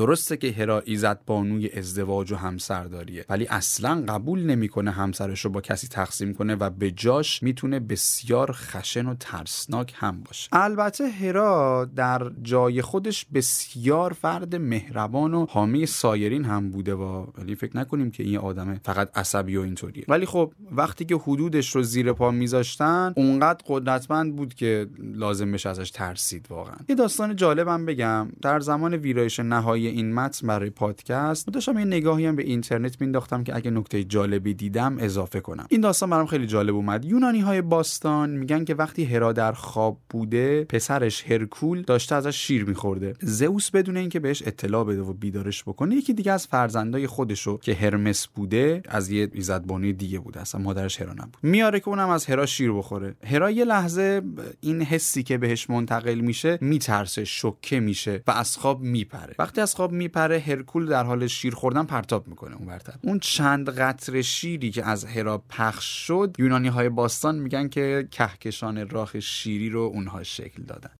درسته که هرا ایزد بانوی ازدواج و همسرداریه ولی اصلا قبول نمی‌کنه همسرش رو با کسی تقسیم کنه و به جاش می‌تونه بسیار خشن و ترسناک هم باشه. البته هرا در جای خودش بسیار فرد مهربان و حامی سایرین هم بوده و ولی فکر نکنیم که این آدم فقط عصبی و اینطوریه. ولی خب وقتی که حدودش رو زیر پا میذاشتن اونقدر قدرتمند بود که لازم بشه ازش ترسید واقعا. یه داستان جالبم بگم. در زمان ویرایش نهایی این متن برای پادکست داشتم یه نگاهی هم به اینترنت مینداختم که اگه نکته جالبی دیدم اضافه کنم. این داستان برام خیلی جالب اومد. یونانی های باستان میگن که وقتی هرا در خواب بوده پسرش هرکول داشته ازش شیر میخورده. زئوس بدون اینکه بهش اطلاع بده و بیدارش بکنه یکی دیگه از فرزندای خودشو که هرمس بوده از یه ایزدبانی دیگه بوده. اصلا مادرش هرا نبود. میاره که اونم از هرا شیر بخوره. هرا یه لحظه این حسی که بهش منتقل میشه میترسه شوکه میشه و از خواب میپره. وقتی از خواب میپره هرکول در حال شیر خوردن پرتاب می‌کنه اون برتر اون چند قطر شیری که از هرا پخش شد یونانی های باستان میگن که کهکشان راه شیری رو اونها شکل دادن.